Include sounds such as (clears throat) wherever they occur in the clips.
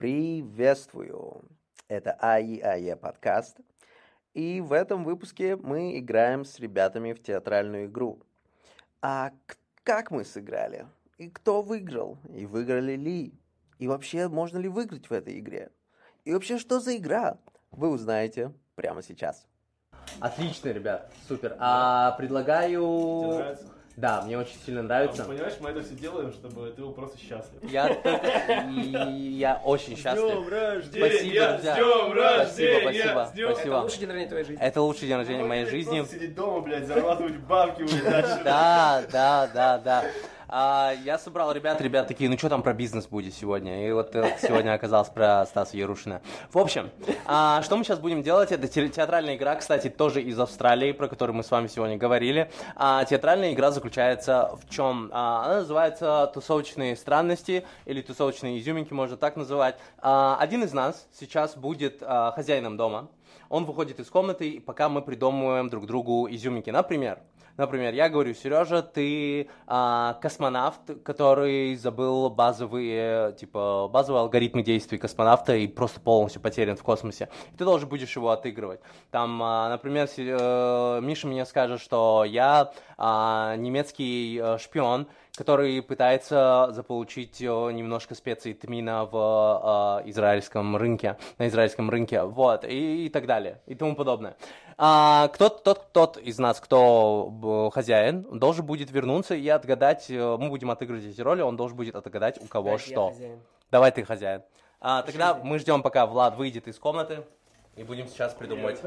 Приветствую! Это АИАЕ подкаст. И в этом выпуске мы играем с ребятами в театральную игру. А как мы сыграли? И кто выиграл? И выиграли ли? И вообще, можно ли выиграть в этой игре? И вообще, что за игра? Вы узнаете прямо сейчас. Отлично, ребят, супер. А предлагаю... Тебе нравится? Да, мне очень сильно нравится. А, понимаешь, мы это все делаем, чтобы ты был просто счастлив. Я, я очень счастлив. рождения! Спасибо, друзья. С днем рождения! Спасибо, С днем- спасибо. Лучший день рождения твоей жизни. Это лучший день рождения моей Просто жизни. сидеть дома, блядь, зарабатывать бабки дальше. Да, да, да, да. А, я собрал ребят, ребят такие, ну что там про бизнес будет сегодня? И вот э, сегодня оказалось про Стаса Ярушина. В общем, а, что мы сейчас будем делать? Это те- театральная игра, кстати, тоже из Австралии, про которую мы с вами сегодня говорили. А, театральная игра заключается в чем? А, она называется «Тусовочные странности» или «Тусовочные изюминки», можно так называть. А, один из нас сейчас будет а, хозяином дома. Он выходит из комнаты, и пока мы придумываем друг другу изюминки. Например, Например, я говорю, Сережа, ты а, космонавт, который забыл базовые, типа, базовые алгоритмы действий космонавта и просто полностью потерян в космосе. Ты должен будешь его отыгрывать. Там, а, например, э, Миша мне скажет, что я а, немецкий э, шпион, который пытается заполучить э, немножко специй тмина в э, израильском рынке, на израильском рынке, вот, и, и так далее, и тому подобное. А, кто, тот, тот из нас, кто хозяин, должен будет вернуться и отгадать, э, мы будем отыгрывать эти роли, он должен будет отгадать, у кого я что. Давай ты хозяин. А, тогда мы ждем, пока Влад выйдет из комнаты, и будем сейчас придумывать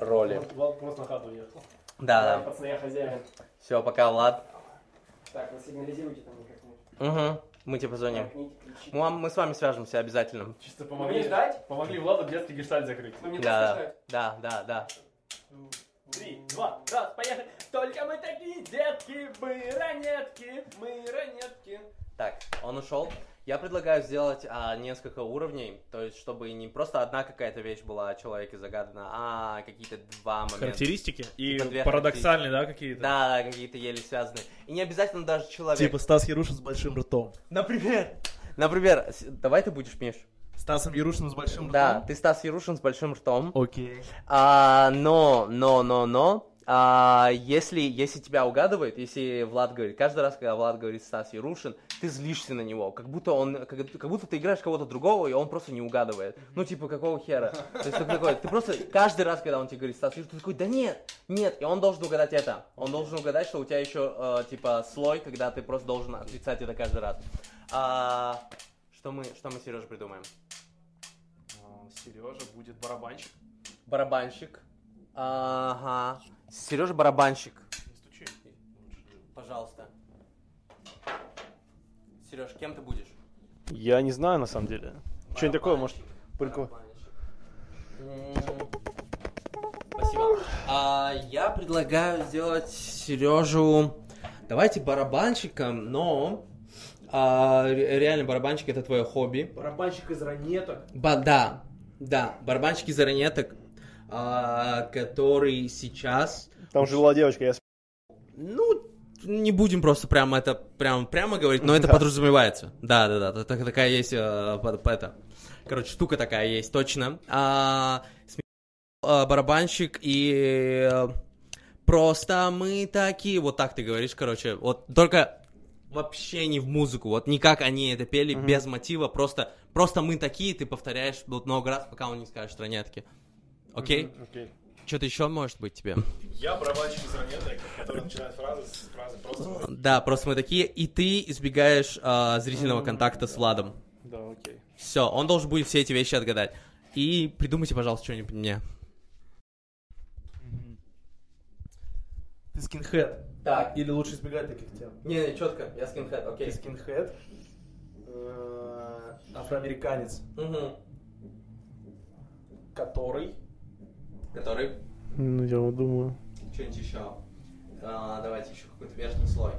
роли. Влад просто на хату уехал. Да, да. Пацаны, я хозяин. Все, пока, Влад. Так, вы сигнализируйте там как-нибудь. Угу. Мы тебе позвоним. Мы, мы с вами свяжемся обязательно. Чисто Мне помогли. ждать? Помогли Владу детский гештальт закрыть. Ну, мне Да, да, да, да. Три, два, раз, поехали. Только мы такие детки, мы ранетки, мы ранетки. Так, он ушел. Я предлагаю сделать а, несколько уровней, то есть чтобы не просто одна какая-то вещь была о человеке загадана, а какие-то два момента. Характеристики и Типа парадоксальные, да, какие-то? Да, да, какие-то еле связанные. И не обязательно даже человек. Типа Стас Ярушин с большим ртом. Например. Например, с- давай ты будешь, Миш. Стасом Ярушиным с большим ртом? Да, ты Стас Ярушин с большим ртом. Окей. А, но, но, но, но, а, если, если тебя угадывает, если Влад говорит, каждый раз, когда Влад говорит Стас Ярушин, ты злишься на него, как будто он, как, как будто ты играешь кого-то другого, и он просто не угадывает. Ну, типа, какого хера? То есть, ты такой, ты просто каждый раз, когда он тебе говорит Стас ты такой, да нет, нет, и он должен угадать это. Он должен угадать, что у тебя еще, э, типа, слой, когда ты просто должен отрицать это каждый раз. А, что мы, что мы, Сережа, придумаем? Сережа будет барабанщик. Барабанщик. Ага. Сережа барабанщик. Не стучи. Пожалуйста. Сереж, кем ты будешь? Я не знаю, на самом деле. Что-нибудь такое, может, прикол. Барабанщик. М, Спасибо. А, я предлагаю сделать Сережу. Давайте барабанщиком, но а, ре- реально барабанщик это твое хобби. Барабанщик из ранеток. Ба- да, да, барабанщик из ранеток, а, который сейчас Там жила девочка, я Ну, не будем просто прямо это прямо, прямо говорить, но это подразумевается. Да, да, да, так- такая есть, э, это, короче, штука такая есть, точно. А, а, барабанщик и э, просто мы такие, вот так ты говоришь, короче, вот только вообще не в музыку, вот не как они это пели, без мотива, просто, просто мы такие, ты повторяешь вот много раз, пока он не скажет ранетки. Окей? Окей. Что-то еще может быть тебе? Я барабанщик из ранеток, который начинает фразы с фразы просто... Да, просто мы такие, и ты избегаешь а, зрительного контакта с Владом. Да, окей. Все, он должен будет все эти вещи отгадать. И придумайте, пожалуйста, что-нибудь мне. Ты скинхед. Так. Или лучше избегать таких тем? Не, не, четко, я скинхед, Ты окей. скинхед. э, Афроамериканец. Угу. Который. Который? Ну, я вот думаю. Что-нибудь еще. А, давайте еще какой-то верхний слой.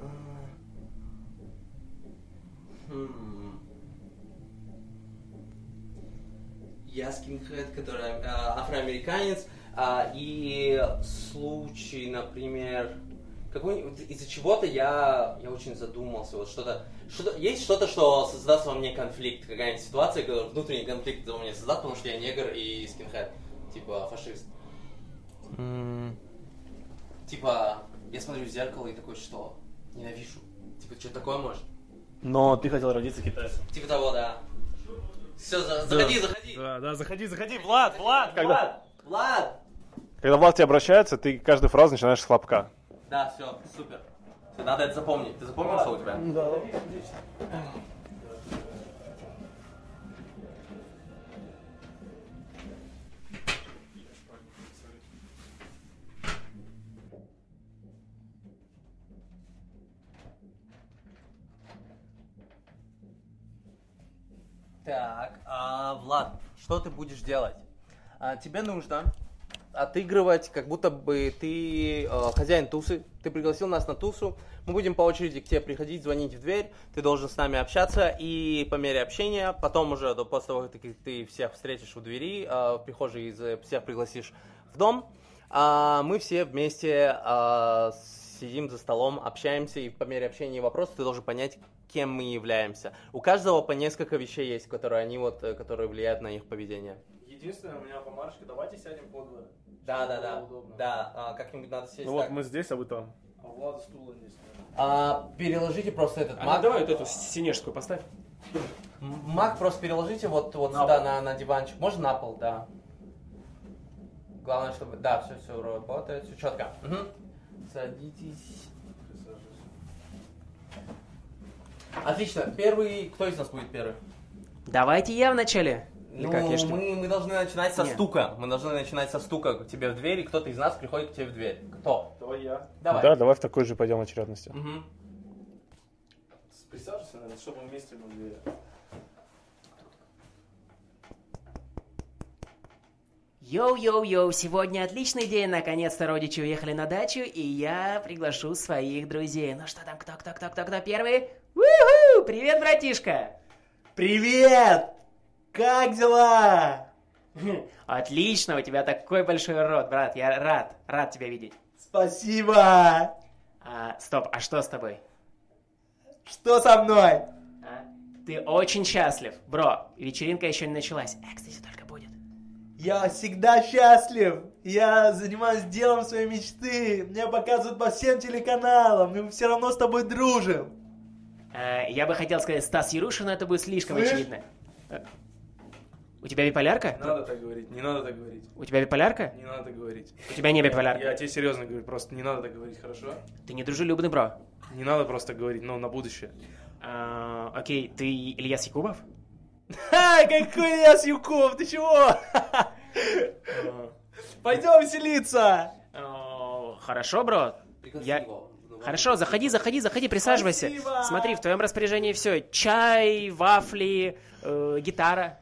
А, хм. Я скинхед, который а, афроамериканец, а, и случай, например, какой из-за чего-то я, я очень задумался. Вот что-то, что-то, есть что-то, что создаст во мне конфликт, какая-нибудь ситуация, которая внутренний конфликт во мне создаст, потому что я негр и скинхед, типа фашист. Типа, я смотрю в зеркало и такой, что? Ненавижу. Типа, что такое может? Но ты хотел родиться китайцем. Типа того, да. Все, заходи, заходи. Да, да, заходи, заходи, Влад, Влад, Влад, Влад. Когда Влад тебе обращается, ты каждую фразу начинаешь с хлопка. Да, все, супер. Всё, надо это запомнить. Ты запомнил, что у тебя? Так, а, Влад, что ты будешь делать? А, тебе нужно отыгрывать, как будто бы ты э, хозяин тусы. Ты пригласил нас на тусу. Мы будем по очереди к тебе приходить, звонить в дверь. Ты должен с нами общаться. И по мере общения, потом уже до, после того, как ты, всех встретишь у двери, э, в прихожей из, э, всех пригласишь в дом, а, мы все вместе а, сидим за столом, общаемся, и по мере общения и вопросов ты должен понять, кем мы являемся. У каждого по несколько вещей есть, которые они вот, э, которые влияют на их поведение. Единственное, у меня помарочка, давайте сядем подло. Да, да, да. удобно. Да, а, как-нибудь надо сесть Ну вот так. мы здесь, а вы там. А у Влада стула нет. А, переложите просто этот А маг. ну давай вот эту синежскую поставь. Маг просто переложите вот, вот На сюда, пол. на, на диванчик. Можно на пол, да. Главное, чтобы... Да, все, все работает, все четко. Мгм. Садитесь. Отлично. Первый... Кто из нас будет первый? Давайте я вначале. Или ну, как, я что ли? мы, мы должны начинать со Нет. стука. Мы должны начинать со стука к тебе в дверь, и кто-то из нас приходит к тебе в дверь. Кто? Давай я. Давай. Да, давай в такой же пойдем очередности. Мгм. Присаживайся, наверное, чтобы мы вместе могли. Йоу-йоу-йоу, сегодня отличный день, наконец-то родичи уехали на дачу, и я приглашу своих друзей. Ну что там, кто, кто, кто, кто, кто первый? Уху! Привет, братишка! Привет! Как дела? Отлично, у тебя такой большой рот, брат, я рад, рад тебя видеть. Спасибо! А, стоп, а что с тобой? Что со мной? А? Ты очень счастлив. Бро, вечеринка еще не началась. Экстази только будет. Я всегда счастлив. Я занимаюсь делом своей мечты. Меня показывают по всем телеканалам. Мы все равно с тобой дружим. А, я бы хотел сказать Стас Ярушин, но это будет слишком Слышь? очевидно. У тебя биполярка? Не надо так говорить, не надо так говорить. У тебя биполярка? Не надо так говорить. У тебя не биполярка. Я тебе серьезно говорю, просто не надо так говорить, хорошо? Ты недружелюбный, бро. Не надо просто говорить, но на будущее. А, окей, ты Ильяс Якубов? Ха, какой я Юков, ты чего? (laughs) Пойдем веселиться. Хорошо, бро. Я-. Ну, Хорошо, заходи, заходи, заходи, присаживайся. Спасибо. Смотри, в твоем распоряжении все. Чай, вафли, э, гитара.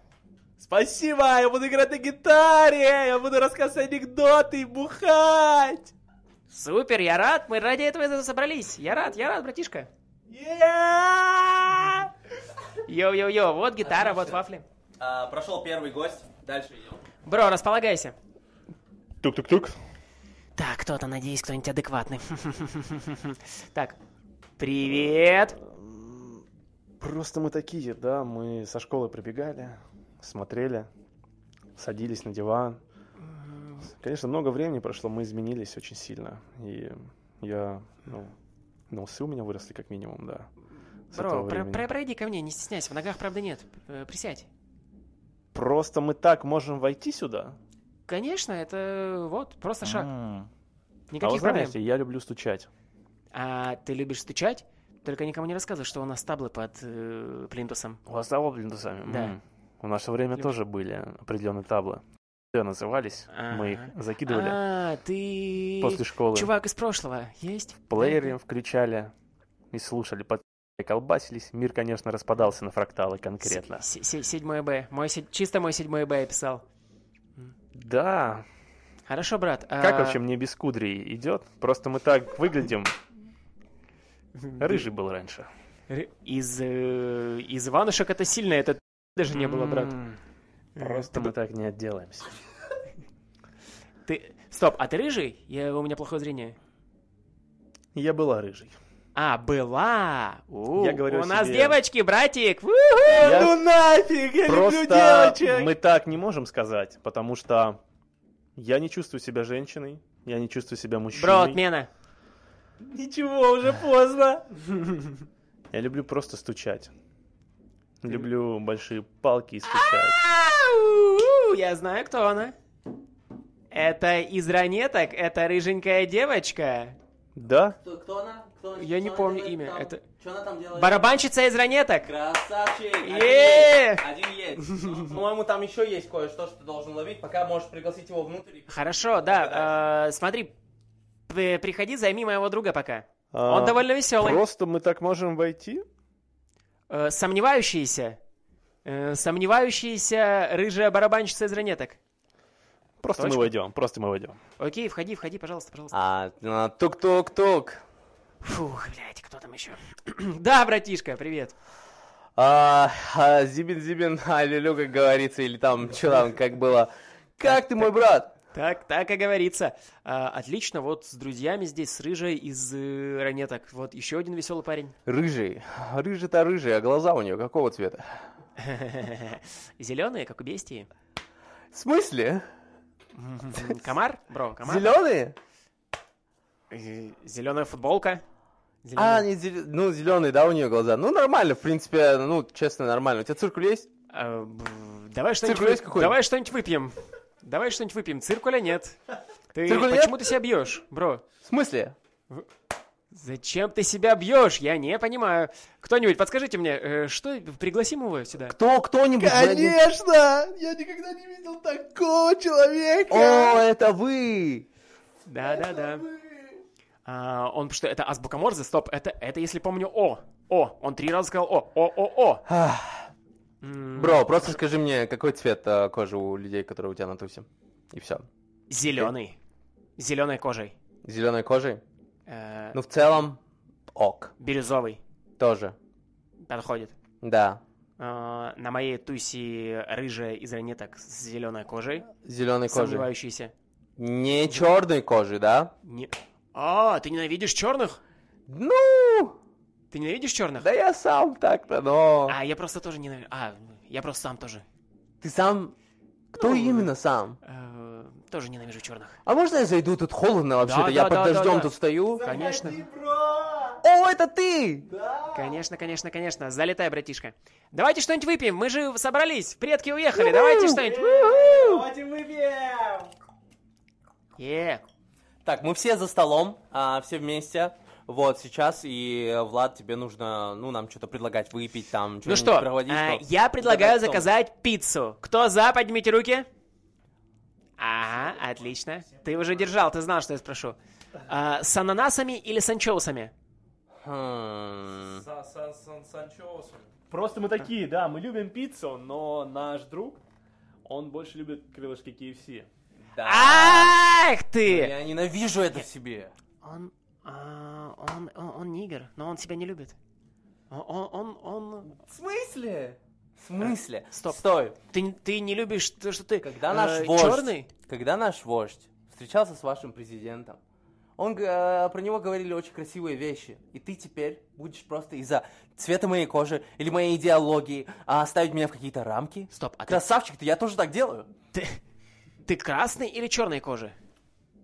Спасибо, я буду играть на гитаре, я буду рассказывать анекдоты и бухать. Супер, я рад, мы ради этого и собрались. Я рад, я рад, братишка. Йоу-йоу-йоу, вот гитара, вот вафли. А, прошел первый гость. Дальше идем. Бро, располагайся. Тук-тук-тук. Так, кто-то, надеюсь, кто-нибудь адекватный. (laughs) Так, привет. Просто мы такие, да, мы со школы прибегали, смотрели, садились на диван. Конечно, много времени прошло, мы изменились очень сильно. И я, ну, ну, усы у меня выросли как минимум, да. Бро, про- про- пройди ко мне, не стесняйся, в ногах правда нет. Э, Присядь. Просто мы так можем войти сюда? Конечно, это вот, просто шаг. М. А Никаких вы проблем. знаете, я люблю стучать. А ты любишь стучать? Только никому не рассказывай, что у нас таблы под э, плинтусом. У вас таблы плинтусами? Да. М. В свое время Люблю. тоже были определенные таблы. назывались. Мы их закидывали А, ты... после школы. Чувак из прошлого, есть? плеере включали и слушали, под колбасились. Мир, конечно, распадался на фракталы конкретно. Седьмой Б. Мой Чисто мой седьмой Б писал. Да. Хорошо, брат. Как а, вообще мне без кудрей идет? Просто мы так выглядим. Рыжий был раньше. Из, э, из Иванушек это сильно, это даже не было, брат. Э, Просто мы так не отделаемся. (laughs) Ты... Стоп, а ты рыжий? Я... У меня плохое зрение. Я была рыжей. А, была. У, Я говорю у нас себе. девочки, братик. Я Ну нафиг, я люблю Просто девочек. мы так не можем сказать, потому что я не чувствую себя женщиной, я не чувствую себя мужчиной. Бро, отмена. Ничего, уже поздно. (laughs) Я люблю просто стучать. Люблю большие палки и Я знаю, кто она. Это из ранеток, это рыженькая девочка. Да? Кто, кто она? Кто, Я не помню имя, там? это- Что она там делает? Барабанщица из ранеток. Красавчик! Один Е! есть, Один есть. Ну, По-моему, там еще есть кое-что, что ты должен ловить, пока можешь пригласить его внутрь. Хорошо, да. э, смотри, приходи, займи моего друга пока. А, Он довольно веселый. Просто мы так можем войти? Э, сомневающийся. Э, сомневающаяся рыжая барабанщица из ранеток. Просто Точка. мы войдем, просто мы войдем. Окей, входи, входи, пожалуйста, пожалуйста. А, а, тук-тук-тук. Фух, блядь, кто там еще? (clears throat) да, братишка, привет. А, а, зибин-зибин, (laughs) алюлю, как говорится, или там, что там, как было. Как ты, мой брат? Так, так и говорится. А, отлично, вот с друзьями здесь, с рыжей из э, ранеток. Вот еще один веселый парень. Рыжий. Рыжий-то рыжий, а глаза у нее какого цвета? (laughs) Зеленые, как у бестии. В смысле? Комар, бро, комар. Зеленые? Зеленая футболка. А, Зелёная- не зелё- ну, зеленые, да, у нее глаза. Ну, нормально, в принципе, ну, честно, нормально. У тебя циркуль есть? А, Давай что-нибудь, давай что-нибудь выпьем. Давай что-нибудь выпьем. Циркуля нет. Ты Циркуля почему нет? ты себя бьешь, бро? В смысле? Зачем ты себя бьешь? Я не понимаю. Кто-нибудь, подскажите мне, э, что пригласим его сюда? Кто, кто-нибудь? Владимир? Конечно! Я никогда не видел такого человека! О, это вы! Да, да, да. А, он что? Это азбука Морзе? Стоп, это, это если помню О. О. Он три раза сказал О. О, О, О. Ах, М, Бро, просто скажи мне, какой цвет э, кожи у людей, которые у тебя на тусе? И все. Зеленый. Зеленой кожей. Зеленой кожей? Э, Ну, в целом, ок. Бирюзовый. Тоже. Подходит. Да. А, на моей тусе рыжая из ранеток с зеленой кожей. Зеленой кожей. Сомневающийся. Не черной кожей, да? Не... А, ты ненавидишь черных? Ну, Ты ненавидишь черных? да я сам так-то, но... А, я просто тоже ненавижу. А, я просто сам тоже. Ты сам... Кто Ну, именно сам? Э, тоже ненавижу черных. А можно я зайду? Тут холодно вообще-то. Да, я да, под да, да, дождем да. тут стою. Конечно. О, это ты! Конечно, конечно, конечно. Залетай, братишка. Давайте что-нибудь выпьем. Мы же собрались. Предки уехали. Давайте что-нибудь. Давайте выпьем! Е. Так, мы все за столом, а, все вместе. Вот, сейчас, и, э, Влад, тебе нужно, ну, нам что-то предлагать выпить, там, Ну что-нибудь что, проводить. а, я предлагаю Давай, заказать пиццу. Кто за, поднимите руки. Ага, отлично. Ты уже держал, ты знал, что я спрошу. А, с ананасами или с анчоусами? Хм. Просто мы такие, да, мы любим пиццу, но наш друг, он больше любит крылышки KFC. Да. Ах ты! Я ненавижу это в себе. Он, а, он, он, он нигер, но он себя не любит. Он, он, он, В смысле? В смысле? Стоп. Стой. Ты, ты не любишь то, что ты Когда наш э, вождь, черный? когда наш вождь встречался с вашим президентом, он, э, про него говорили очень красивые вещи, и ты теперь будешь просто из-за цвета моей кожи или моей идеологии а, ставить меня в какие-то рамки? Стоп, а Красавчик, ты, я тоже так делаю. ты, ты красный или черной кожи?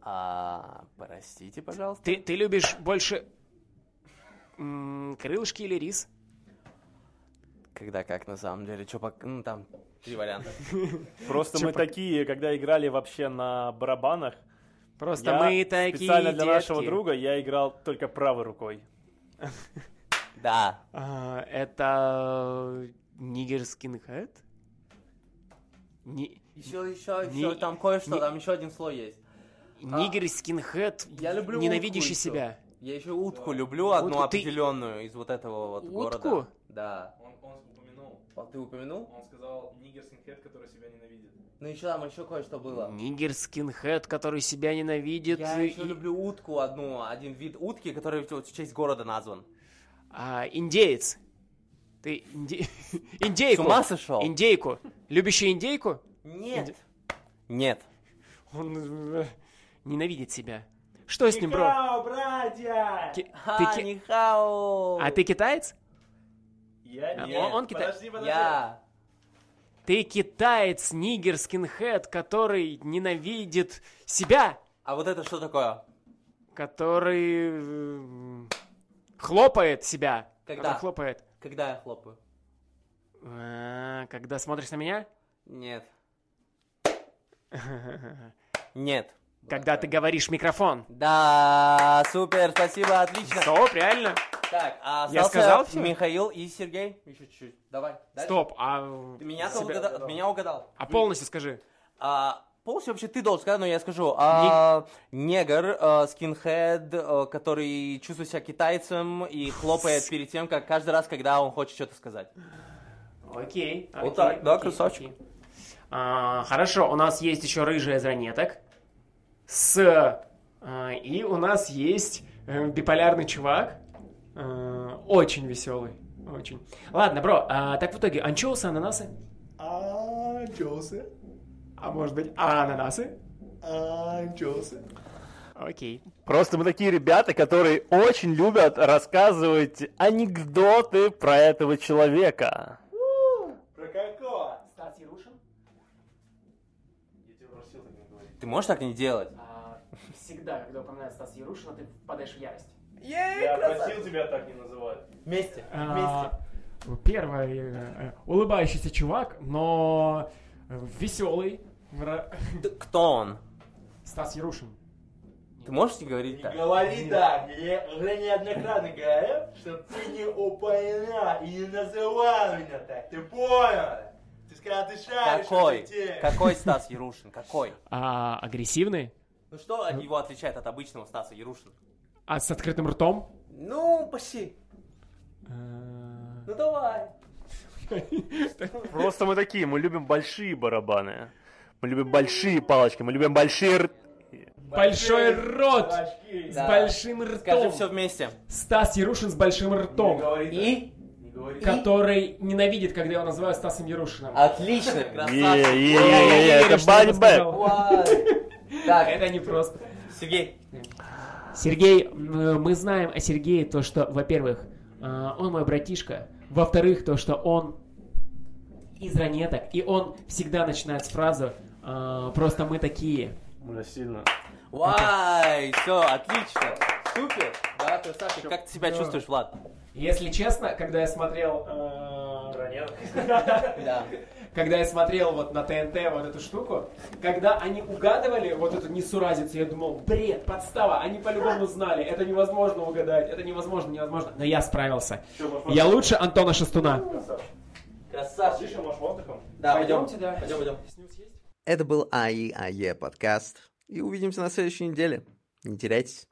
А, простите, пожалуйста. Ты, ты любишь больше м, крылышки или рис? Когда как на самом деле? Что, ну там три варианта. (laughs) Просто мы такие, когда играли вообще на барабанах, Просто я мы такие специально для детки. нашего друга я играл только правой рукой. Да. А, это нигер скинхед? Ни- Еще, еще, Не- еще, там кое-что, не- там еще один слой есть. Нигер скинхед, Я люблю ненавидящий утку себя. Я еще утку люблю, одну Утку ты- определенную из вот этого вот Утку? города. Да. Он, он упомянул, А ты упомянул? он сказал нигер скинхед, который себя ненавидит. Ну еще там еще кое-что было. Нигер скинхед, который себя ненавидит. Я и- еще люблю утку одну, один вид утки, который вот в честь города назван. А, индеец. Ты инде- (laughs) индейку. С ума сошел? Индейку. Любящий индейку? Нет. Нет. Он э, ненавидит себя. Что с ним, бро? Нихао, братья! Ки- Ха, ты ки- нихао. А ты китаец? Я А, нет. он- он китай- Подожди, подожди. Я. Ты китаец, нигер, скинхед, который ненавидит себя, А вот это что такое? который м, хлопает себя. Когда? Который хлопает. Когда я хлопаю? А, когда смотришь на меня? Нет. (laughs) Нет. Когда ты говоришь микрофон. Да, супер, спасибо, отлично. Стоп, реально? Так, а Я сказал всё? Михаил и Сергей. Еще чуть-чуть. Давай. дальше. Стоп, а... Ты меня, себя- угадал, меня угадал. А полностью скажи. А, полностью вообще ты должен сказать, но я скажу. А, негр, а, скинхед, а, который чувствует себя китайцем и хлопает перед тем, как каждый раз, когда он хочет что-то сказать. Окей. Вот окей, так, да, окей, красавчик. окей. А, хорошо, у нас есть еще рыжая из ранеток. С... а, и у нас есть э, биполярный чувак. э, очень веселый. Очень. Ладно, бро, а, так в итоге анчоусы, ананасы? Анчоусы. А может быть, ананасы? Анчоусы. Окей. Просто мы такие ребята, которые очень любят рассказывать анекдоты про этого человека. Про какого? Стас Ярушин? Ты можешь так не делать? А, всегда, когда упоминают Стас Ярушина, ты впадаешь в ярость. Я просил тебя так не называть. Вместе. А, Первый э, улыбающийся чувак, но веселый. Кто он? Стас Ярушин. Ты можешь не говорить так? говори так, я уже неоднократно говорил, что ты не упоминал и не называл меня так, ты понял? Ты сказал, ты шаришь Какой? Какой (laughs) Стас Ярушин? Какой? А, агрессивный? Ну что от его отличает от обычного Стаса Ярушина? А с открытым ртом? Ну, почти. Э, Ну давай. Просто мы такие, мы любим большие барабаны. Мы любим большие палочки, мы любим большие р- Большой рот! С Да. большим Скажи ртом. все вместе. Стас Ярушин с большим ртом. И? Который ненавидит, когда его называют Стасом Ярушиным. Отлично, красавчик. это бальбэк. Так, Это не просто. Сергей. Сергей, м, мы знаем о Сергее то, что, во-первых, а, он мой братишка. Во-вторых, то, что он из ранеток. И он всегда начинает с фразы а, «Просто мы такие». Бля, сильно. Вай, все, отлично. Супер. Да, красавчик. Как ты себя чувствуешь, Влад? Если честно, когда я смотрел... а, (laughs) Да. когда я смотрел вот на ТНТ вот эту штуку, когда они угадывали вот эту несуразицу, я думал, бред, подстава, они по-любому знали, это невозможно угадать, это невозможно, невозможно. Но я справился. Я лучше Антона Шестуна. Красавчик. может, воздухом? Да, пойдем. Пойдемте, да. Пойдем, пойдем. Это был АИ АЕ подкаст. И увидимся на следующей неделе. Не теряйтесь.